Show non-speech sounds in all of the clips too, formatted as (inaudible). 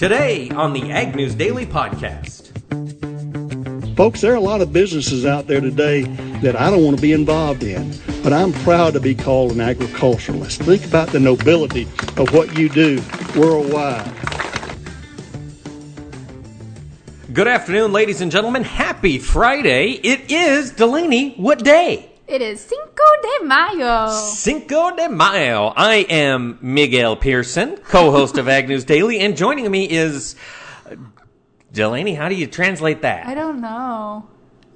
Today on the Ag News Daily Podcast. Folks, there are a lot of businesses out there today that I don't want to be involved in, but I'm proud to be called an agriculturalist. Think about the nobility of what you do worldwide. Good afternoon, ladies and gentlemen. Happy Friday. It is Delaney. What day? It is Cinco de Mayo. Cinco de Mayo. I am Miguel Pearson, co-host of Ag News Daily, and joining me is uh, Delaney. How do you translate that? I don't know.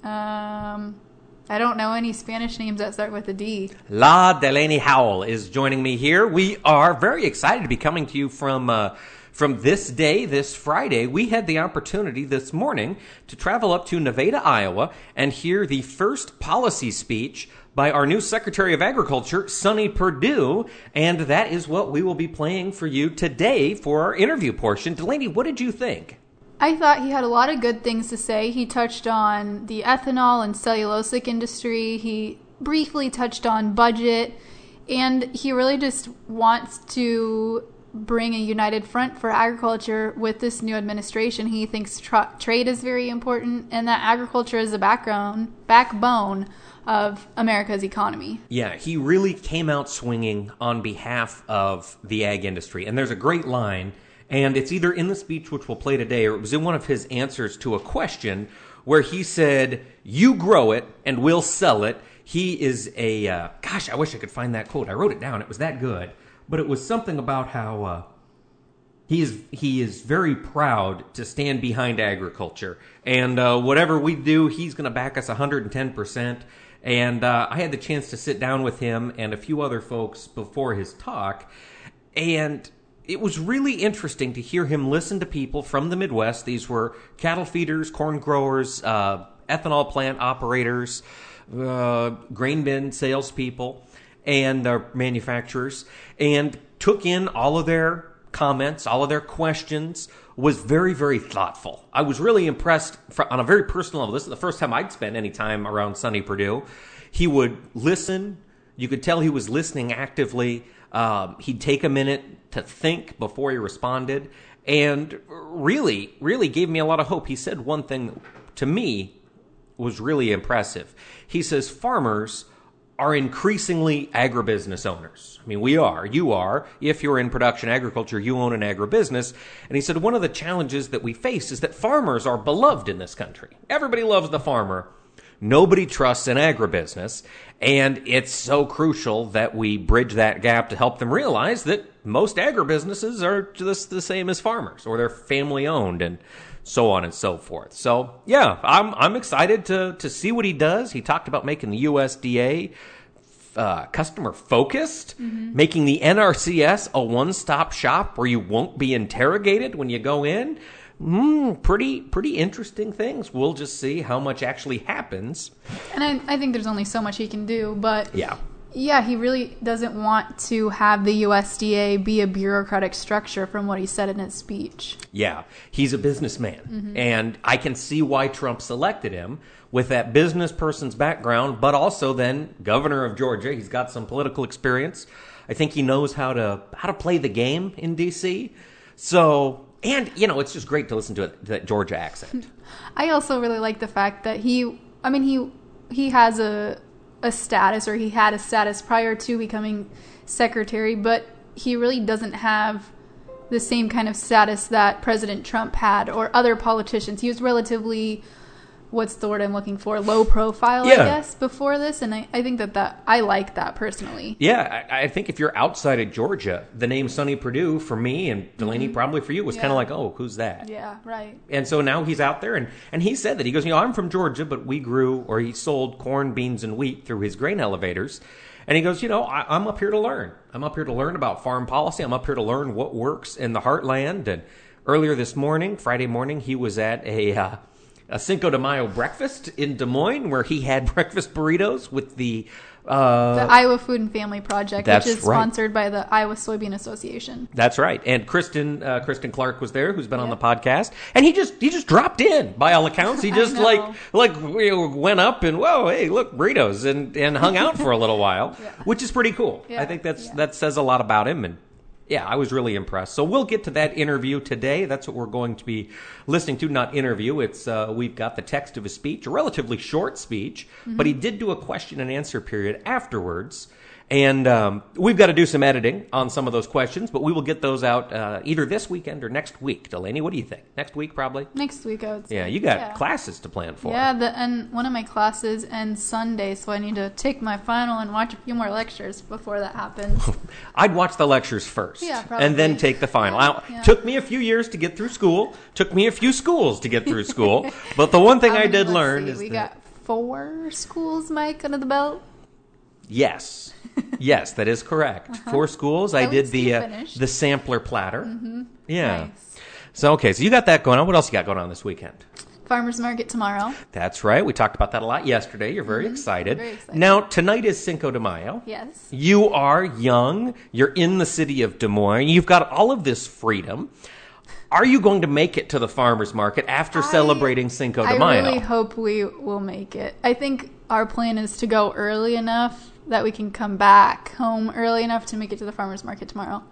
Um, I don't know any Spanish names that start with a D. La Delaney Howell is joining me here. We are very excited to be coming to you from uh, from this day, this Friday. We had the opportunity this morning to travel up to Nevada, Iowa, and hear the first policy speech by our new Secretary of Agriculture, Sonny Perdue, and that is what we will be playing for you today for our interview portion. Delaney, what did you think? I thought he had a lot of good things to say. He touched on the ethanol and cellulosic industry. He briefly touched on budget. And he really just wants to bring a united front for agriculture with this new administration. He thinks tra- trade is very important and that agriculture is the background, backbone of America's economy. Yeah, he really came out swinging on behalf of the ag industry. And there's a great line, and it's either in the speech which we'll play today or it was in one of his answers to a question where he said, You grow it and we'll sell it. He is a, uh, gosh, I wish I could find that quote. I wrote it down, it was that good but it was something about how uh, he is he is very proud to stand behind agriculture, and uh, whatever we do, he's going to back us 110 percent. And uh, I had the chance to sit down with him and a few other folks before his talk, and it was really interesting to hear him listen to people from the Midwest. These were cattle feeders, corn growers, uh, ethanol plant operators, uh, grain bin salespeople and their manufacturers and took in all of their comments, all of their questions, was very, very thoughtful. I was really impressed for, on a very personal level. This is the first time I'd spent any time around Sonny Perdue. He would listen. You could tell he was listening actively. Um, he'd take a minute to think before he responded and really, really gave me a lot of hope. He said one thing to me was really impressive. He says, farmers are increasingly agribusiness owners. I mean, we are. You are. If you're in production agriculture, you own an agribusiness. And he said one of the challenges that we face is that farmers are beloved in this country. Everybody loves the farmer. Nobody trusts an agribusiness. And it's so crucial that we bridge that gap to help them realize that most agribusinesses are just the same as farmers or they're family owned. And so on and so forth. So yeah, I'm I'm excited to to see what he does. He talked about making the USDA uh, customer focused, mm-hmm. making the NRCS a one stop shop where you won't be interrogated when you go in. Mm, pretty pretty interesting things. We'll just see how much actually happens. And I, I think there's only so much he can do, but yeah, yeah, he really doesn't want to have the USDA be a bureaucratic structure from what he said in his speech. Yeah, he's a businessman. Mm-hmm. And I can see why Trump selected him with that business person's background, but also then governor of Georgia. He's got some political experience. I think he knows how to how to play the game in DC. So, and you know, it's just great to listen to it, that Georgia accent. (laughs) I also really like the fact that he I mean he he has a a status or he had a status prior to becoming secretary, but he really doesn't have the same kind of status that President Trump had or other politicians. He was relatively what's the word I'm looking for? Low profile, yeah. I guess, before this, and I, I think that that I like that personally. Yeah, I, I, think if you're outside of Georgia, the name Sonny Perdue for me and Delaney mm-hmm. probably for you was yeah. kind of like, oh, who's that? Yeah, right. And so now he's out there, and and he said that he goes, you know, I'm from Georgia, but we grew or he sold corn, beans, and wheat through his grain elevators. And he goes, you know, I, I'm up here to learn. I'm up here to learn about farm policy. I'm up here to learn what works in the heartland. And earlier this morning, Friday morning, he was at a uh, a Cinco de Mayo breakfast in Des Moines where he had (laughs) breakfast burritos with the uh, the Iowa Food and Family Project, which is sponsored by the Iowa Soybean Association. That's right. And Kristen uh, Kristen Clark was there, who's been on the podcast, and he just he just dropped in. By all accounts, he (laughs) just like like went up and whoa, hey, look burritos, and and hung out for a little (laughs) while, yeah. which is pretty cool. Yeah. I think that's that says a lot about him and yeah, I was really impressed. So we'll get to that interview today. That's what we're going to be listening to, not interview. It's uh, we've got the text of his speech, a relatively short speech, but he did do a question and answer period afterwards. And um, we've got to do some editing on some of those questions, but we will get those out uh, either this weekend or next week. Delaney, what do you think? Next week, probably. Next week, I would say. Yeah, you got Yeah. classes to plan for. Yeah, the, and one of my classes ends Sunday, so I need to take my final and watch a few more lectures before that happens. (laughs) I'd watch the lectures first, Yeah, probably. and then take the final. Yeah, yeah. Took me a few years to get through school. Took me a few schools to get through school. (laughs) but the one thing I many- did learn see, is we that got four schools, Mike, under the belt. Yes, (laughs) yes, that is correct. Four schools. I At did the uh, the sampler platter. Yeah. Nice. So okay, so you got that going on. What else you got going on this weekend? Farmers market tomorrow. That's right. We talked about that a lot yesterday. You're very excited. Mm-hmm. very excited. Now tonight is Cinco de Mayo. Yes. You are young. You're in the city of Des Moines. You've got all of this freedom. Are you going to make it to the farmers market after I- celebrating Cinco de Mayo? I really hope we will make it. I think our plan is to go early enough that we can come back home early enough to make it to the farmers market tomorrow.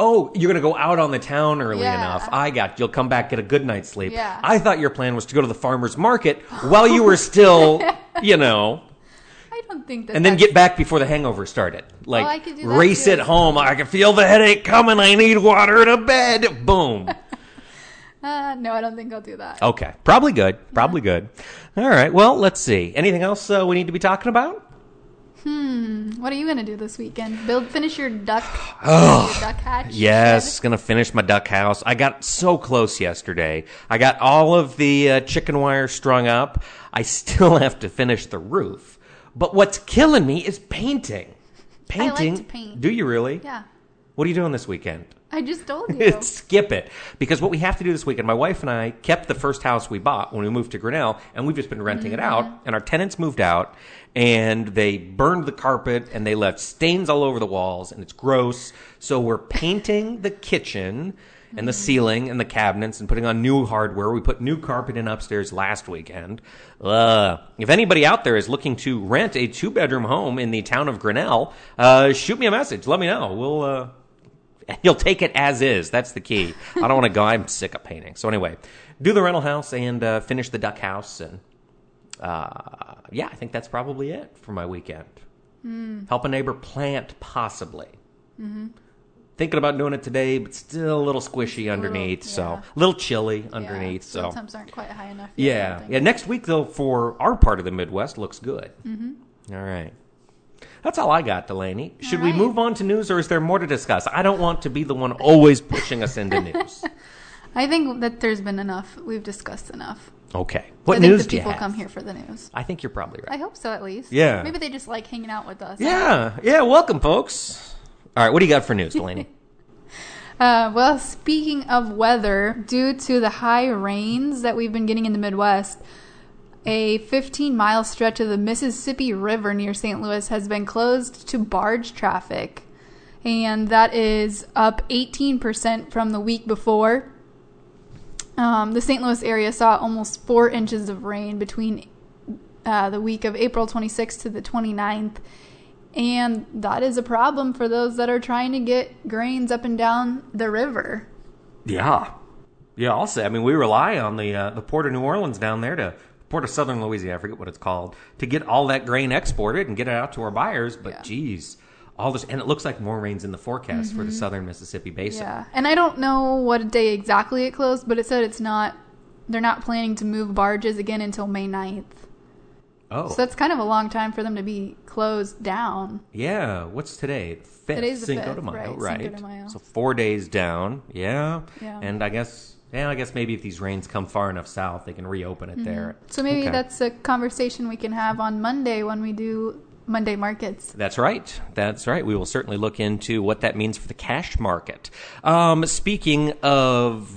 oh, you're going to go out on the town early Yeah. enough. I got. You'll come back, get a good night's sleep. Yeah. I thought your plan was to go to the farmers market while you were still, (laughs) you know, I don't think that. and then get back before the hangover started. Oh, like could do that race it home. I can feel the headache coming. I need water and a bed. Boom. (laughs) Uh, no, I don't think I'll do that. Okay, probably good. Probably good. All right. Well, let's see. Anything else uh, we need to be talking about? Hmm. What are you gonna do this weekend? Build, finish your duck, (sighs) your duck hatch. Yes, gonna finish my duck house. I got so close yesterday. I got all of the uh, chicken wire strung up. I still (laughs) have to finish the roof. But what's killing me is painting. I like Painting. to paint. Do you really? Yeah, What are you doing this weekend? I just told (laughs) you. Skip it. Because what we have to do this weekend, my wife and I kept the first house we bought when we moved to Grinnell, and we've just been renting it out. And our tenants moved out, and they burned the carpet, and they left stains all over the walls, and it's gross. So we're painting the kitchen and the ceiling and the cabinets and putting on new hardware. We put new carpet in upstairs last weekend. Uh, if anybody out there is looking to rent a two bedroom home in the town of Grinnell, uh, shoot me a message. Let me know. We'll. Uh, (laughs) You'll take it as is. That's the key. I don't want to go. I'm sick of painting. So anyway, do the rental house and uh, finish the duck house, and uh, yeah, I think that's probably it for my weekend. Help a neighbor plant, possibly. Thinking about doing it today, but still a little squishy underneath. So yeah. a little chilly Yeah, underneath. so sometimes aren't quite high enough. yet, yeah, yeah. Next week though, for our part of the Midwest, looks good. Mm-hmm. right. That's all I got, Delaney. Should we move on to news, or is there more to discuss? I don't want to be the one always pushing us into (laughs) news. I think that there's been enough. We've discussed enough. Okay. What I news do you people come here for the news. I think you're probably right. I hope so, at least. Yeah. Maybe they just like hanging out with us. yeah, yeah. Welcome, folks. All right, what do you got for news, Delaney? (laughs) Uh, well, speaking of weather, due to the high rains that we've been getting in the Midwest, a 15 mile stretch of the Mississippi River near St. Louis has been closed to barge traffic. And that is up 18% from the week before. Um, the St. Louis area saw almost four inches of rain between uh, the week of April 26th to the 29th. And that is a problem for those that are trying to get grains up and down the river. yeah, yeah. I'll say. I mean, we rely on the uh, the port of New Orleans down there to port of Southern Louisiana. I forget what it's called to get all that grain exported and get it out to our buyers. But Yeah. geez, all this and it looks like more rains in the forecast for the mm-hmm. Southern Mississippi Basin. Yeah. And I don't know what day exactly it closed, but it said it's not, they're not planning to move barges again until May 9th. Oh, So that's kind of a long time for them to be closed down. Yeah, what's today? Fifth. Today's the Cinco fifth, de Mayo, right, right? Cinco de Mayo. So four days down. Yeah. Yeah. And I guess, yeah, I guess maybe if these rains come far enough south, they can reopen it there. Mm-hmm. So maybe Okay. that's a conversation we can have on Monday when we do Monday markets. That's right. That's right. We will certainly look into what that means for the cash market. Um, speaking of.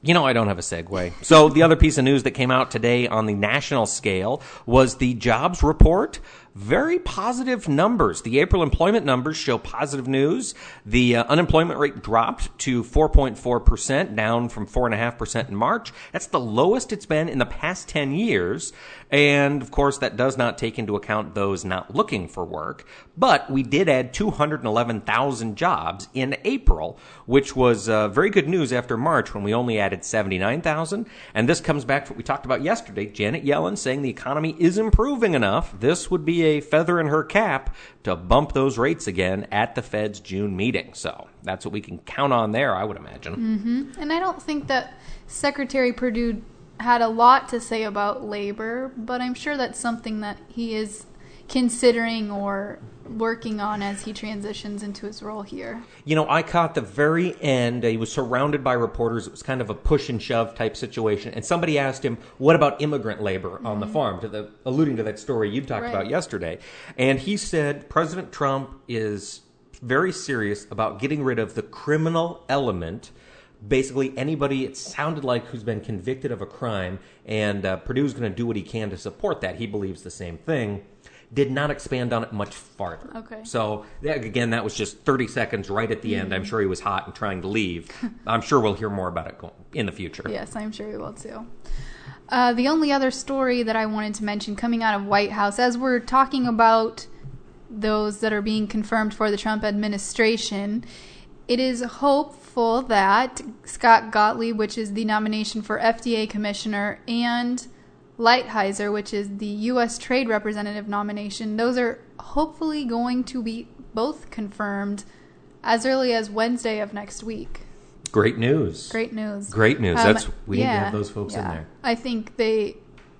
You know, I don't have a segue. So, the other piece of news that came out today on the national scale was the jobs report. Very positive numbers. The April employment numbers show positive news. The uh, unemployment rate dropped to 4.4%, down from 4.5% in March. That's the lowest it's been in the past 10 years. And of course, that does not take into account those not looking for work. But we did add 211,000 jobs in April, which was uh, very good news after March when we only added 79,000. And this comes back to what we talked about yesterday. Janet Yellen saying the economy is improving enough. This would be a feather in her cap to bump those rates again at the Fed's June meeting. So that's what we can count on there, I would imagine. Mm-hmm. And I don't think that Secretary Perdue had a lot to say about labor, but I'm sure that's something that he is considering or working on as he transitions into his role here. You know, I caught the very end. He was surrounded by reporters. It was kind of a push and shove type situation. And somebody asked him, "What about immigrant labor mm-hmm. on the mm-hmm. farm?" To the alluding to that story you talked right. about yesterday. And he said President Trump is very serious about getting rid of the criminal element basically anybody it sounded like who's been convicted of a crime and uh, Perdue's going to do what he can to support that he believes the same thing did not expand on it much farther. Okay. So again that was just 30 seconds right at the mm-hmm. end. I'm sure he was hot and trying to leave. (laughs) I'm sure we'll hear more about it in the future. Yes i'm sure we will too. Uh, the only other story that i wanted to mention coming out of white house as we're talking about those that are being confirmed for the trump administration it is hopeful that Scott Gottlieb, which is the nomination for FDA commissioner, and Lighthizer, which is the U.S. Trade Representative nomination, those are hopefully going to be both confirmed as early as Wednesday of next week. Great news. Great news. Great news. Um, That's we yeah, need to have those folks yeah. in there. I think they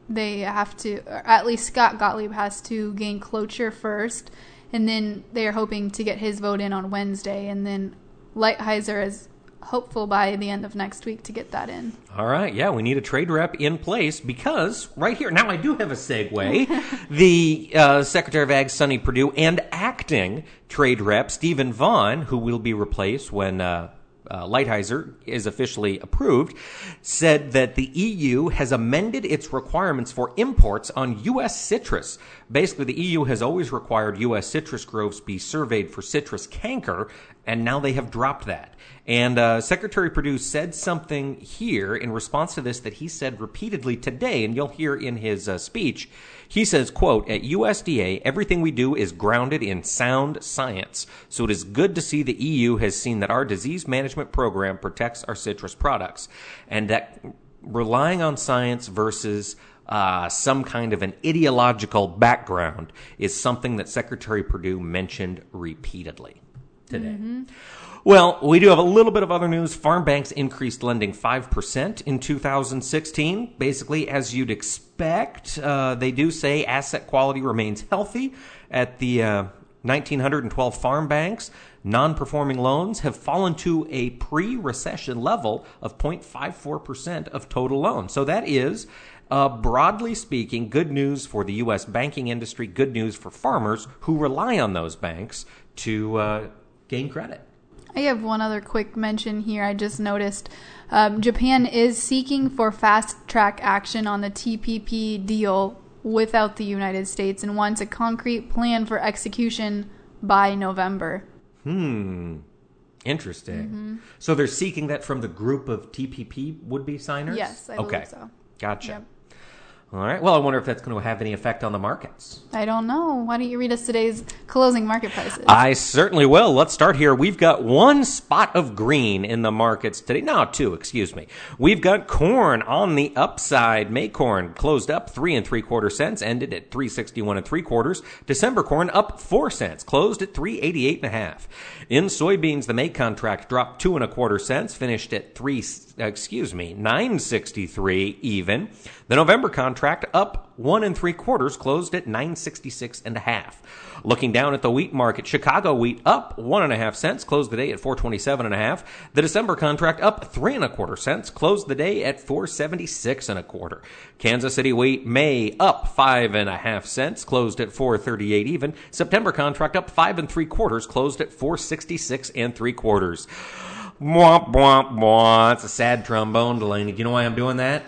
they have to, at least Scott Gottlieb has to gain cloture first, and then they are hoping to get his vote in on Wednesday, and then Lighthizer is hopeful by the end of next week to get that in. All right, yeah, we need a trade rep in place because right here, now I do have a segue. (laughs) the uh, Secretary of Ag, Sonny Perdue, and acting trade rep, Stephen Vaughn, who will be replaced when uh, uh, Lighthizer is officially approved, said that the EU has amended its requirements for imports on U.S. citrus. Basically, the EU has always required U.S. citrus groves be surveyed for citrus canker, and now they have dropped that. And uh, Secretary Perdue said something here in response to this that he said repeatedly today, and you'll hear in his uh, speech. He says, quote, at USDA, everything we do is grounded in sound science. So it is good to see the EU has seen that our disease management program protects our citrus products and that relying on science versus uh, some kind of an ideological background is something that Secretary Perdue mentioned repeatedly today. Mm-hmm. Well, we do have a little bit of other news. Farm banks increased lending 5% in 2016, basically as you'd expect. Uh, they do say asset quality remains healthy at the uh, 1,912 farm banks. Non performing loans have fallen to a pre recession level of 0.54% of total loans. So that is, uh, broadly speaking, good news for the U.S. banking industry, good news for farmers who rely on those banks to uh, gain credit. I have one other quick mention here. I just noticed um, Japan is seeking for fast track action on the TPP deal without the United States and wants a concrete plan for execution by November. Hmm. Interesting. Mm-hmm. So they're seeking that from the group of TPP would be signers? Yes, I okay. believe so. Gotcha. Yep. All right. Well, I wonder if that's going to have any effect on the markets. I don't know. Why don't you read us today's closing market prices? I certainly will. Let's start here. We've got one spot of green in the markets today. No, two, excuse me. We've got corn on the upside. May corn closed up three and three quarter cents, ended at 361 and three quarters. December corn up four cents, closed at 388 and a half. In soybeans, the May contract dropped two and a quarter cents, finished at three, excuse me, 963 even. The November contract up one and three quarters, closed at 966 and a half. Looking down at the wheat market, Chicago wheat up one and a half cents, closed the day at 427 and a half. The December contract up three and a quarter cents, closed the day at 476 and a quarter. Kansas City wheat May up five and a half cents, closed at 438 even. September contract up five and three quarters, closed at 466 and three quarters. Mwah, mwah, mwah. It's a sad trombone, Delaney. Do you know why I'm doing that?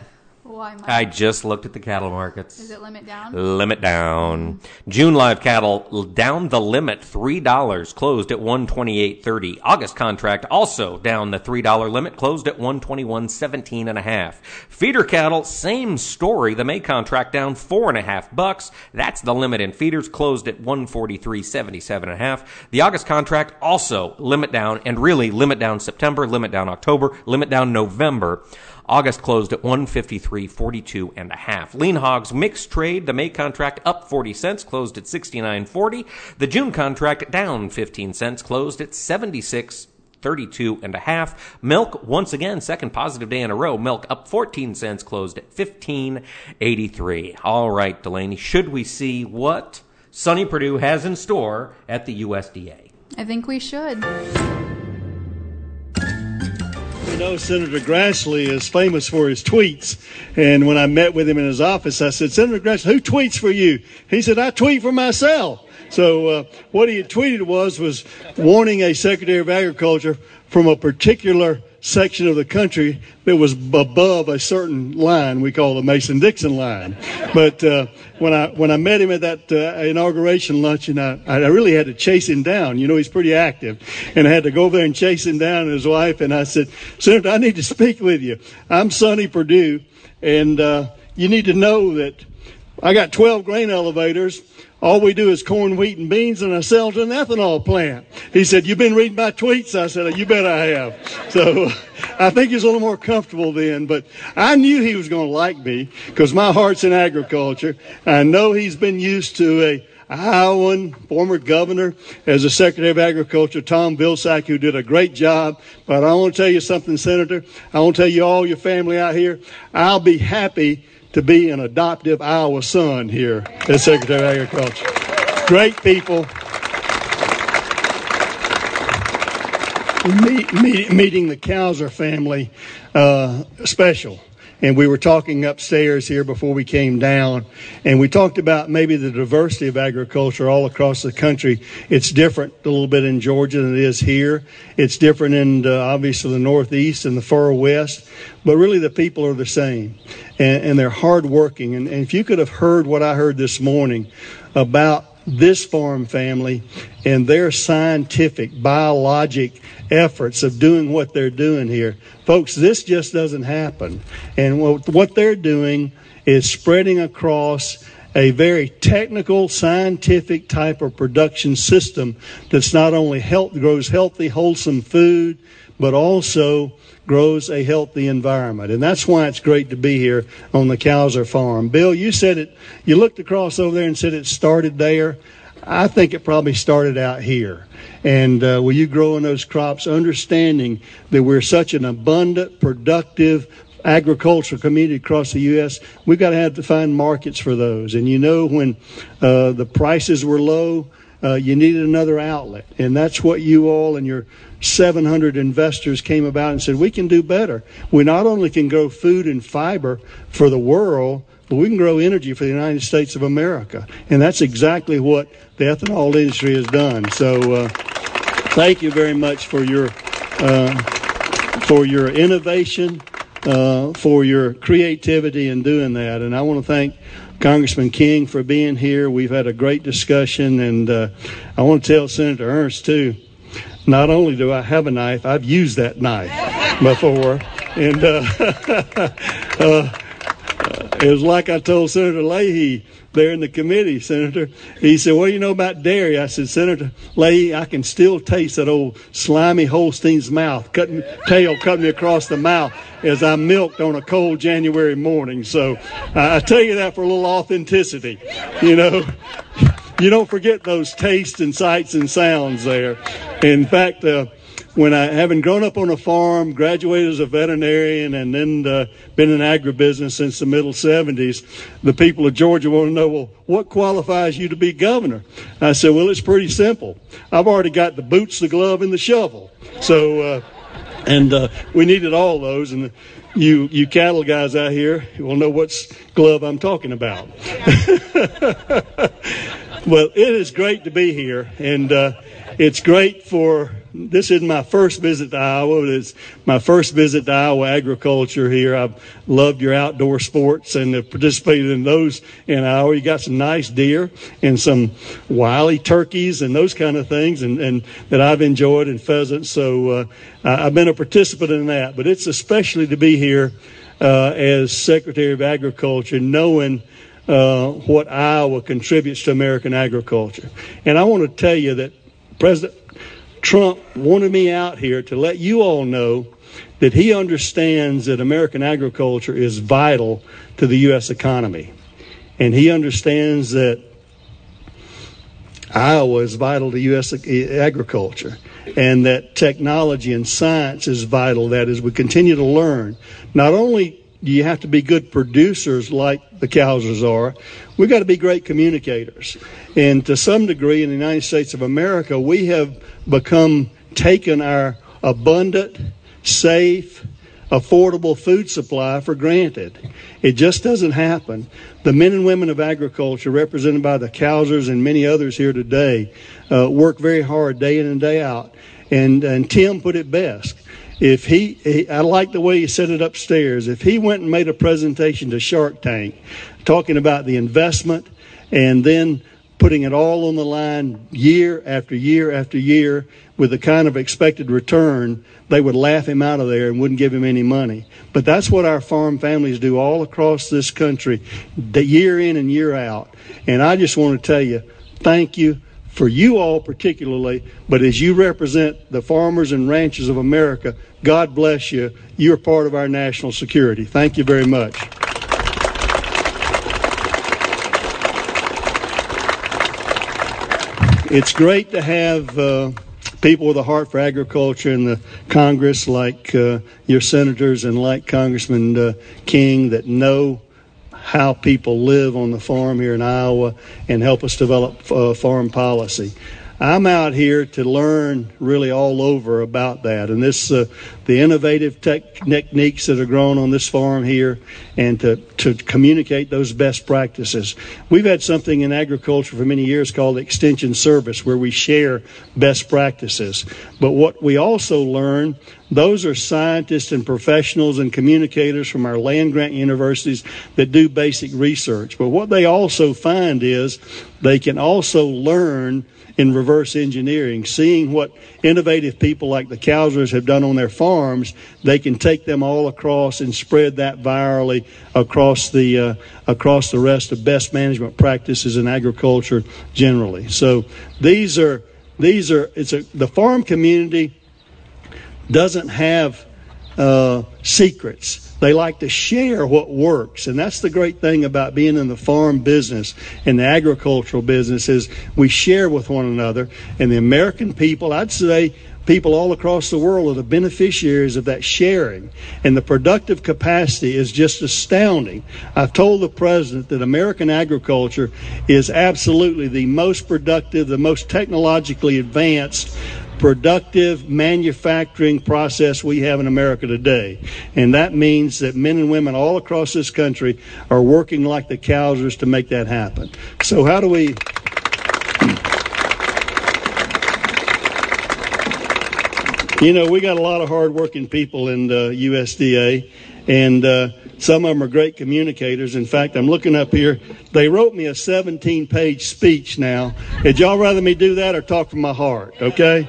Why, Mike? I just looked at the cattle markets. Is it limit down? Limit down. June live cattle down the limit three dollars, closed at one twenty eight thirty. August contract also down the three dollar limit, closed at one twenty one seventeen and a half. Feeder cattle, same story. The May contract down four and a half bucks. That's the limit in feeders, closed at one forty three seventy seven and a half. The August contract also limit down, and really limit down September, limit down October, limit down November. August closed at 153.42 and a half. Lean hogs mixed trade. The May contract up 40 cents, closed at 69.40. The June contract down 15 cents, closed at 76. 32 and a half. Milk, once again, second positive day in a row. Milk up 14 cents, closed at 15.83. All right, Delaney, should we see what Sonny Perdue has in store at the USDA? I think we should. Know, Senator Grassley is famous for his tweets. And when I met with him in his office, I said, Senator Grassley, who tweets for you? He said, I tweet for myself. So uh, what he had tweeted was was warning a Secretary of Agriculture from a particular section of the country that was above a certain line we call the Mason-Dixon line. But uh, when I when I met him at that uh, inauguration luncheon, I, I really had to chase him down. You know, he's pretty active, and I had to go over there and chase him down and his wife. And I said, Senator, I need to speak with you. I'm Sonny Perdue, and uh, you need to know that I got 12 grain elevators. All we do is corn, wheat, and beans, and I sell to an ethanol plant. He said, You've been reading my tweets? I said, You bet I have. So (laughs) I think he's a little more comfortable then, but I knew he was going to like me because my heart's in agriculture. I know he's been used to a Iowan, former governor, as a Secretary of Agriculture, Tom Vilsack, who did a great job. But I want to tell you something, Senator. I want to tell you all your family out here, I'll be happy to be an adoptive Iowa son here as Secretary of Agriculture. Great people. Meet, meet, meeting the Couser family, uh, special. And we were talking upstairs here before we came down, and we talked about maybe the diversity of agriculture all across the country. It's different a little bit in Georgia than it is here. It's different in obviously the Northeast and the far West, but really the people are the same, and, and they're hardworking. And, and if you could have heard what I heard this morning about this farm family and their scientific, biologic efforts of doing what they're doing here. Folks, this just doesn't happen. And what they're doing is spreading across a very technical, scientific type of production system that's not only health, grows healthy, wholesome food, but also grows a healthy environment. And that's why it's great to be here on the Couser farm. Bill, you said it, you looked across over there and said it started there. I think it probably started out here. And uh, will you growing those crops, understanding that we're such an abundant, productive, agricultural community across the U.S., we've got to have to find markets for those. And you know, when uh, the prices were low, uh, you needed another outlet. And that's what you all and your 700 investors came about and said, we can do better. We not only can grow food and fiber for the world, but we can grow energy for the United States of America. And that's exactly what the ethanol industry has done. So uh, thank you very much for your, uh, for your innovation, uh, for your creativity in doing that. And I want to thank Congressman King for being here. We've had a great discussion, and uh, I want to tell Senator Ernst, too, not only do I have a knife, I've used that knife (laughs) before. And (laughs) uh, uh, it was like I told Senator Leahy there in the committee, Senator. He said, What do you know about dairy? I said, Senator Leahy, I can still taste that old slimy Holstein's mouth, cutting, tail cutting me across the mouth as I milked on a cold January morning. So uh, I tell you that for a little authenticity. You know, (laughs) you don't forget those tastes and sights and sounds there. In fact, uh, when I, having grown up on a farm, graduated as a veterinarian, and then uh, been in agribusiness since the middle 70s, the people of Georgia want to know, well, what qualifies you to be governor? I said, well, it's pretty simple. I've already got the boots, the glove, and the shovel. So, uh, and uh, we needed all those, and you you cattle guys out here will know what glove I'm talking about. (laughs) well, it is great to be here, and uh, it's great for this is my first visit to Iowa. It's my first visit to Iowa agriculture here. I've loved your outdoor sports and have participated in those in Iowa. You got some nice deer and some wily turkeys and those kind of things, and, and that I've enjoyed and pheasants. So uh, I've been a participant in that. But it's especially to be here uh, as Secretary of Agriculture, knowing uh, what Iowa contributes to American agriculture. And I want to tell you that President Trump wanted me out here to let you all know that he understands that American agriculture is vital to the U.S. economy. And he understands that Iowa is vital to U.S. agriculture and that technology and science is vital. That as we continue to learn, not only you have to be good producers like the Cousers are, we've got to be great communicators. And to some degree, in the United States of America, we have become taken our abundant, safe, affordable food supply for granted. It just doesn't happen. The men and women of agriculture, represented by the Cousers and many others here today, uh, work very hard day in and day out. And, and Tim put it best. If he, he, I like the way he said it upstairs. If he went and made a presentation to Shark Tank talking about the investment and then putting it all on the line year after year after year with the kind of expected return, they would laugh him out of there and wouldn't give him any money. But that's what our farm families do all across this country, the year in and year out. And I just want to tell you, thank you for you all particularly, but as you represent the farmers and ranchers of America, God bless you. You're part of our national security. Thank you very much. It's great to have uh, people with a heart for agriculture in the Congress, like uh, your senators and like Congressman uh, King, that know how people live on the farm here in Iowa and help us develop uh, farm policy. I'm out here to learn really all over about that and this uh, the innovative tech- techniques that are grown on this farm here and to, to communicate those best practices. We've had something in agriculture for many years called extension service where we share best practices. But what we also learn those are scientists and professionals and communicators from our land grant universities that do basic research. But what they also find is they can also learn in reverse engineering, seeing what innovative people like the Cousers have done on their farms, they can take them all across and spread that virally across the uh, across the rest of best management practices in agriculture generally. So these are these are it's a the farm community doesn't have uh, secrets. They like to share what works. And that's the great thing about being in the farm business and the agricultural business is we share with one another. And the American people, I'd say people all across the world are the beneficiaries of that sharing. And the productive capacity is just astounding. I've told the president that American agriculture is absolutely the most productive, the most technologically advanced productive manufacturing process we have in America today. And that means that men and women all across this country are working like the Cousers to make that happen. So, how do we. You know, we got a lot of hardworking people in the USDA, and uh, some of them are great communicators. In fact, I'm looking up here. They wrote me a 17 page speech now. Would y'all rather me do that or talk from my heart? Okay?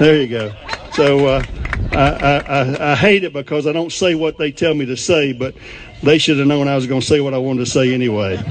There you go. So uh, I, I, I hate it because I don't say what they tell me to say, but they should have known I was going to say what I wanted to say anyway. (laughs)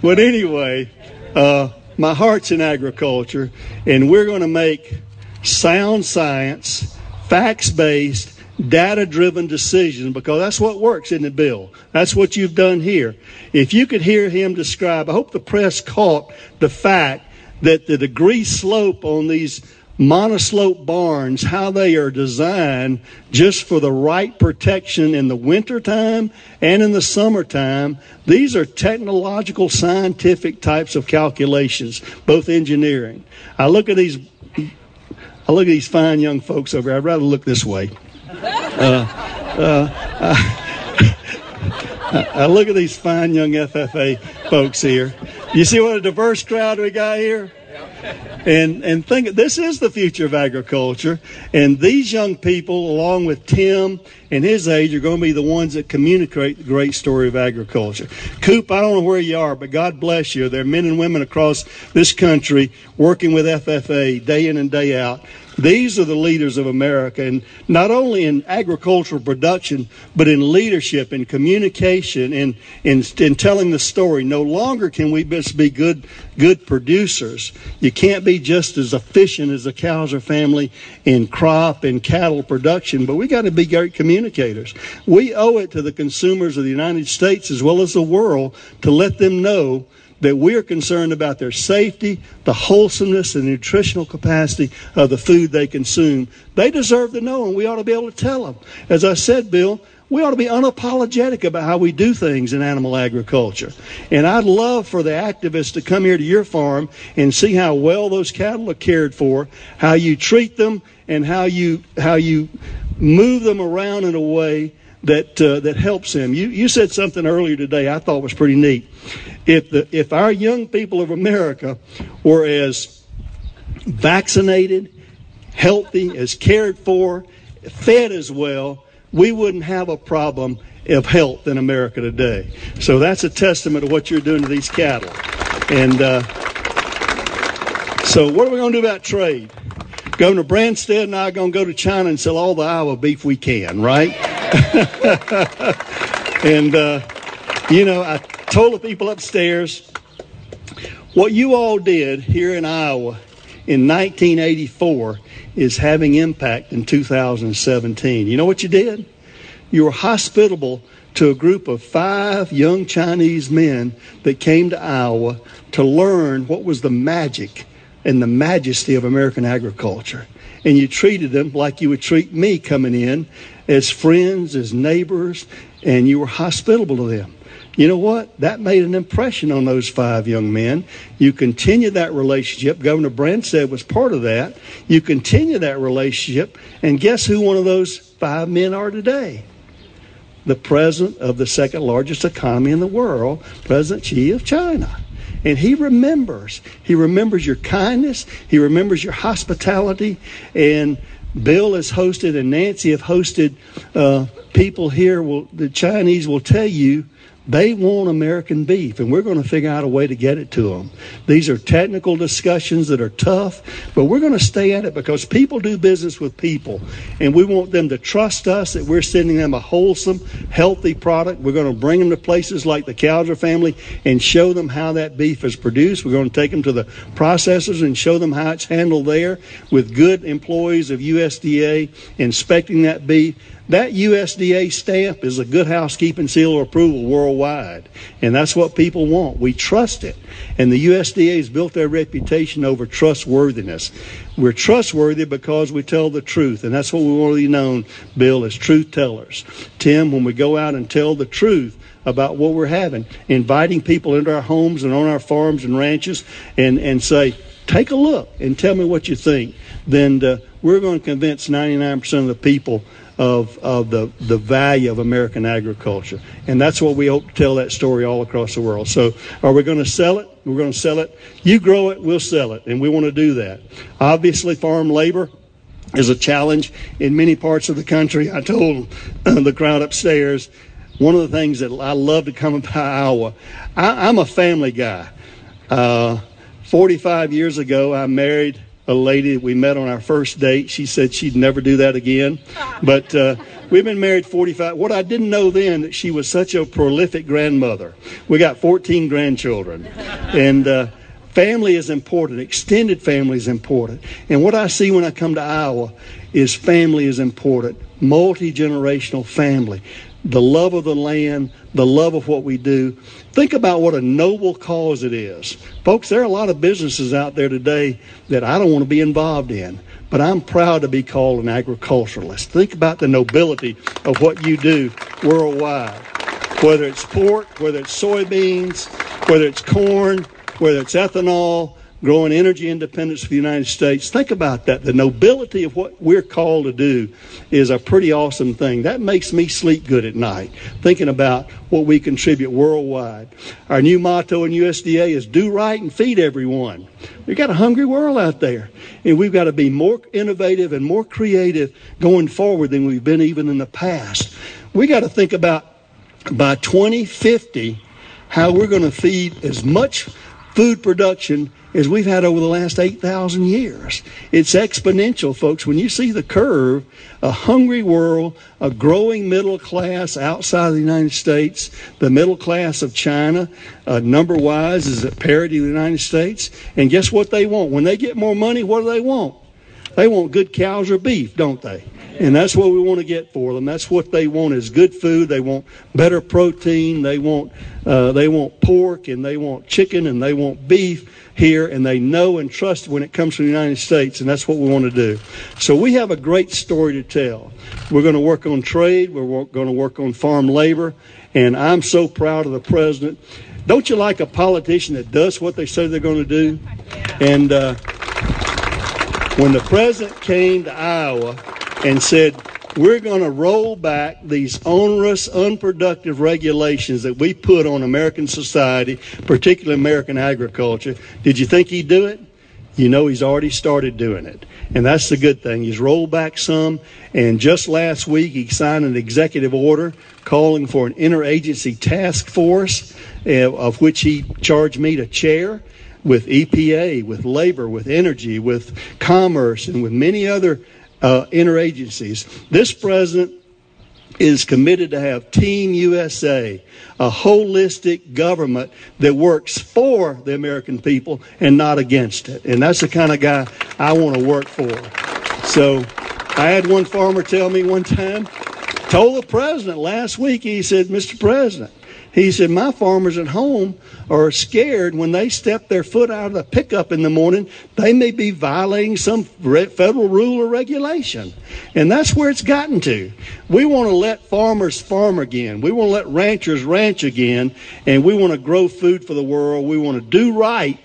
but anyway, uh, my heart's in agriculture, and we're going to make sound science, facts based, data driven decisions because that's what works in the bill. That's what you've done here. If you could hear him describe, I hope the press caught the fact that the degree slope on these monoslope barns, how they are designed just for the right protection in the wintertime and in the summertime. These are technological, scientific types of calculations, both engineering. I look at these, I look at these fine young folks over here. I'd rather look this way. Uh, uh, I, I (laughs) look at these fine young FFA folks here. You see what a diverse crowd we got here? and and think this is the future of agriculture. And these young people, along with Tim and his age, are going to be the ones that communicate the great story of agriculture. Coop, I don't know where you are, but God bless you. There are men and women across this country working with FFA day in and day out these are the leaders of America, and not only in agricultural production, but in leadership, in communication, in, in, in telling the story. No longer can we just be good, good producers. You can't be just as efficient as the Couser family in crop and cattle production, but we got to be great communicators. We owe it to the consumers of the United States as well as the world to let them know that we are concerned about their safety, the wholesomeness, and nutritional capacity of the food they consume. They deserve to know, and we ought to be able to tell them. As I said, Bill, we ought to be unapologetic about how we do things in animal agriculture. And I'd love for the activists to come here to your farm and see how well those cattle are cared for, how you treat them, and how you how you move them around in a way that uh, that helps them. You you said something earlier today I thought was pretty neat. If the if our young people of America were as vaccinated, healthy, as cared for, fed as well, we wouldn't have a problem of health in America today. So that's a testament to what you're doing to these cattle. And uh, so, what are we going to do about trade? Governor Branstad and I are going to go to China and sell all the Iowa beef we can, right? (laughs) and, uh, you know, I told the people upstairs what you all did here in Iowa in 1984 is having impact in 2017. You know what you did? You were hospitable to a group of five young Chinese men that came to Iowa to learn what was the magic and the majesty of American agriculture. And you treated them like you would treat me coming in as friends, as neighbors, and you were hospitable to them. You know what? That made an impression on those five young men. You continue that relationship. Governor Branstad was part of that. You continue that relationship, and guess who one of those five men are today? The president of the second largest economy in the world, President Xi of China. And he remembers. He remembers your kindness. He remembers your hospitality. And Bill has hosted and Nancy have hosted uh, people here. Will the Chinese will tell you they want American beef, and we're going to figure out a way to get it to them. These are technical discussions that are tough, but we're going to stay at it because people do business with people, and we want them to trust us that we're sending them a wholesome, healthy product. We're going to bring them to places like the Couser family and show them how that beef is produced. We're going to take them to the processors and show them how it's handled there with good employees of USDA inspecting that beef that USDA stamp is a good housekeeping seal of approval worldwide. And that's what people want. We trust it. And the USDA has built their reputation over trustworthiness. We're trustworthy because we tell the truth. And that's what we want to be known, Bill, as truth tellers. Tim, when we go out and tell the truth, about what we're having, inviting people into our homes and on our farms and ranches and, and say, take a look and tell me what you think, then uh, we're going to convince 99% of the people of, of the, the value of American agriculture. And that's what we hope to tell that story all across the world. So are we going to sell it? We're going to sell it. You grow it, we'll sell it. And we want to do that. Obviously, farm labor is a challenge in many parts of the country. I told (clears throat) the crowd upstairs, one of the things that I love to come (laughs) about Iowa, I, am a family guy. Uh, 45 years ago, I married a lady we met on our first date. She said she'd never do that again. But uh, we've been married 45. What I didn't know then that she was such a prolific grandmother. We got 14 grandchildren, and uh, family is important. Extended family is important. And what I see when I come to Iowa is family is important. Multi generational family the love of the land, the love of what we do. Think about what a noble cause it is. Folks, there are a lot of businesses out there today that I don't want to be involved in, but I'm proud to be called an agriculturalist. Think about the nobility of what you do worldwide. Whether it's pork, whether it's soybeans, whether it's corn, whether it's ethanol, growing energy independence for the United States. Think about that. The nobility of what we're called to do is a pretty awesome thing. That makes me sleep good at night, thinking about what we contribute worldwide. Our new motto in USDA is do right and feed everyone. We've got a hungry world out there, and we've got to be more innovative and more creative going forward than we've been even in the past. We got to think about by 2050 how we're going to feed as much food production as we've had over the last 8,000 years. It's exponential, folks. When you see the curve, a hungry world, a growing middle class outside of the United States, the middle class of China, uh, number wise, is at parity with the United States. And guess what they want? When they get more money, what do they want? They want good cows or beef, don't they? And that's what we want to get for them. That's what they want is good food. They want better protein. They want uh, they want pork and they want chicken and they want beef here. And they know and trust when it comes to the United States. And that's what we want to do. So we have a great story to tell. We're going to work on trade. We're going to work on farm labor. And I'm so proud of the president. Don't you like a politician that does what they say they're going to do? And uh, when the president came to Iowa and said, we're going to roll back these onerous, unproductive regulations that we put on American society, particularly American agriculture. Did you think he'd do it? You know he's already started doing it. And that's the good thing. He's rolled back some. And just last week, he signed an executive order calling for an interagency task force, uh, of which he charged me to chair with EPA, with labor, with energy, with commerce, and with many other uh, interagencies. This president is committed to have Team USA, a holistic government that works for the American people and not against it. And that's the kind of guy I want to work for. So I had one farmer tell me one time, told the president last week, he said, Mr. President, he said, My farmers at home are scared when they step their foot out of the pickup in the morning, they may be violating some federal rule or regulation. And that's where it's gotten to. We want to let farmers farm again. We want to let ranchers ranch again. And we want to grow food for the world. We want to do right.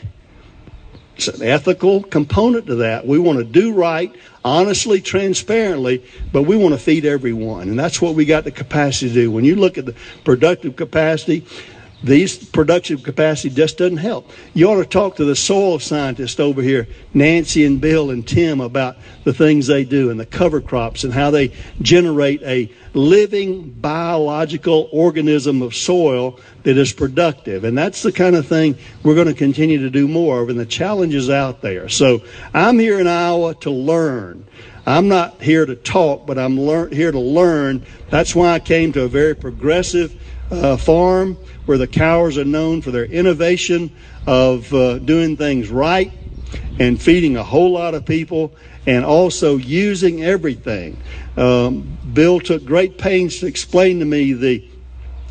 It's an ethical component to that. We want to do right honestly, transparently, but we want to feed everyone. And that's what we got the capacity to do. When you look at the productive capacity, these production capacity just doesn't help. You ought to talk to the soil scientists over here, Nancy and Bill and Tim, about the things they do and the cover crops and how they generate a living biological organism of soil that is productive. And that's the kind of thing we're going to continue to do more of, and the challenges out there. So I'm here in Iowa to learn. I'm not here to talk, but I'm lear- here to learn. That's why I came to a very progressive uh, farm where the Cousers are known for their innovation of uh, doing things right and feeding a whole lot of people and also using everything. Um, Bill took great pains to explain to me the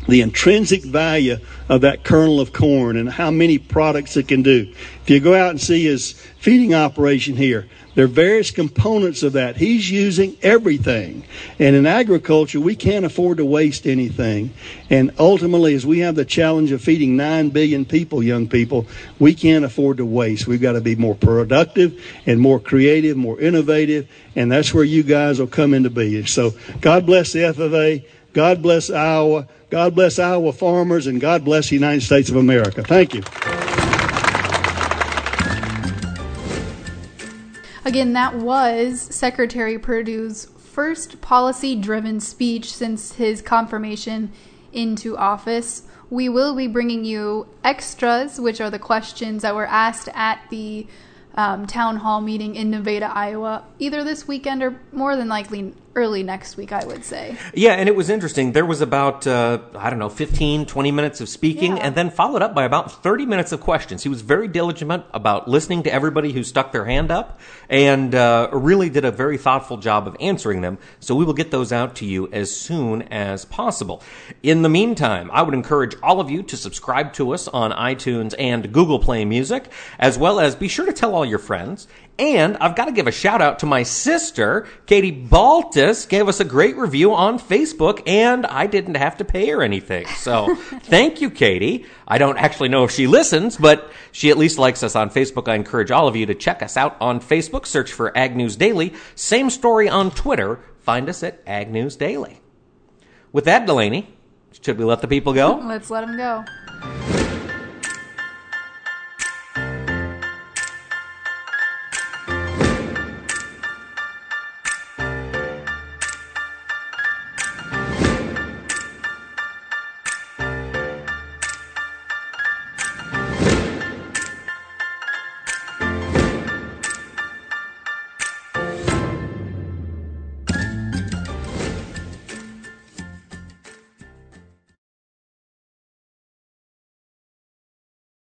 the intrinsic value of that kernel of corn and how many products it can do. If you go out and see his feeding operation here, there are various components of that. He's using everything. And in agriculture, we can't afford to waste anything. And ultimately, as we have the challenge of feeding 9 billion people, young people, we can't afford to waste. We've got to be more productive and more creative, more innovative. And that's where you guys will come into being. So God bless the FFA. God bless Iowa. God bless Iowa farmers. And God bless the United States of America. Thank you. Again, that was Secretary Perdue's first policy driven speech since his confirmation into office. We will be bringing you extras, which are the questions that were asked at the um, town hall meeting in Nevada, Iowa, either this weekend or more than likely early next week, I would say. Yeah, and it was interesting. There was about, uh, I don't know, 15, 20 minutes of speaking, yeah. and then followed up by about 30 minutes of questions. He was very diligent about listening to everybody who stuck their hand up and uh, really did a very thoughtful job of answering them. So we will get those out to you as soon as possible. In the meantime, I would encourage all of you to subscribe to us on iTunes and Google Play Music, as well as be sure to tell all your friends And I've got to give a shout out to my sister, Katie Baltus, gave us a great review on Facebook, and I didn't have to pay her anything. So (laughs) thank you, Katie. I don't actually know if she listens, but she at least likes us on Facebook. I encourage all of you to check us out on Facebook. Search for Ag News Daily. Same story on Twitter. Find us at Ag News Daily. With that, Delaney, should we let the people go? Let's let them go.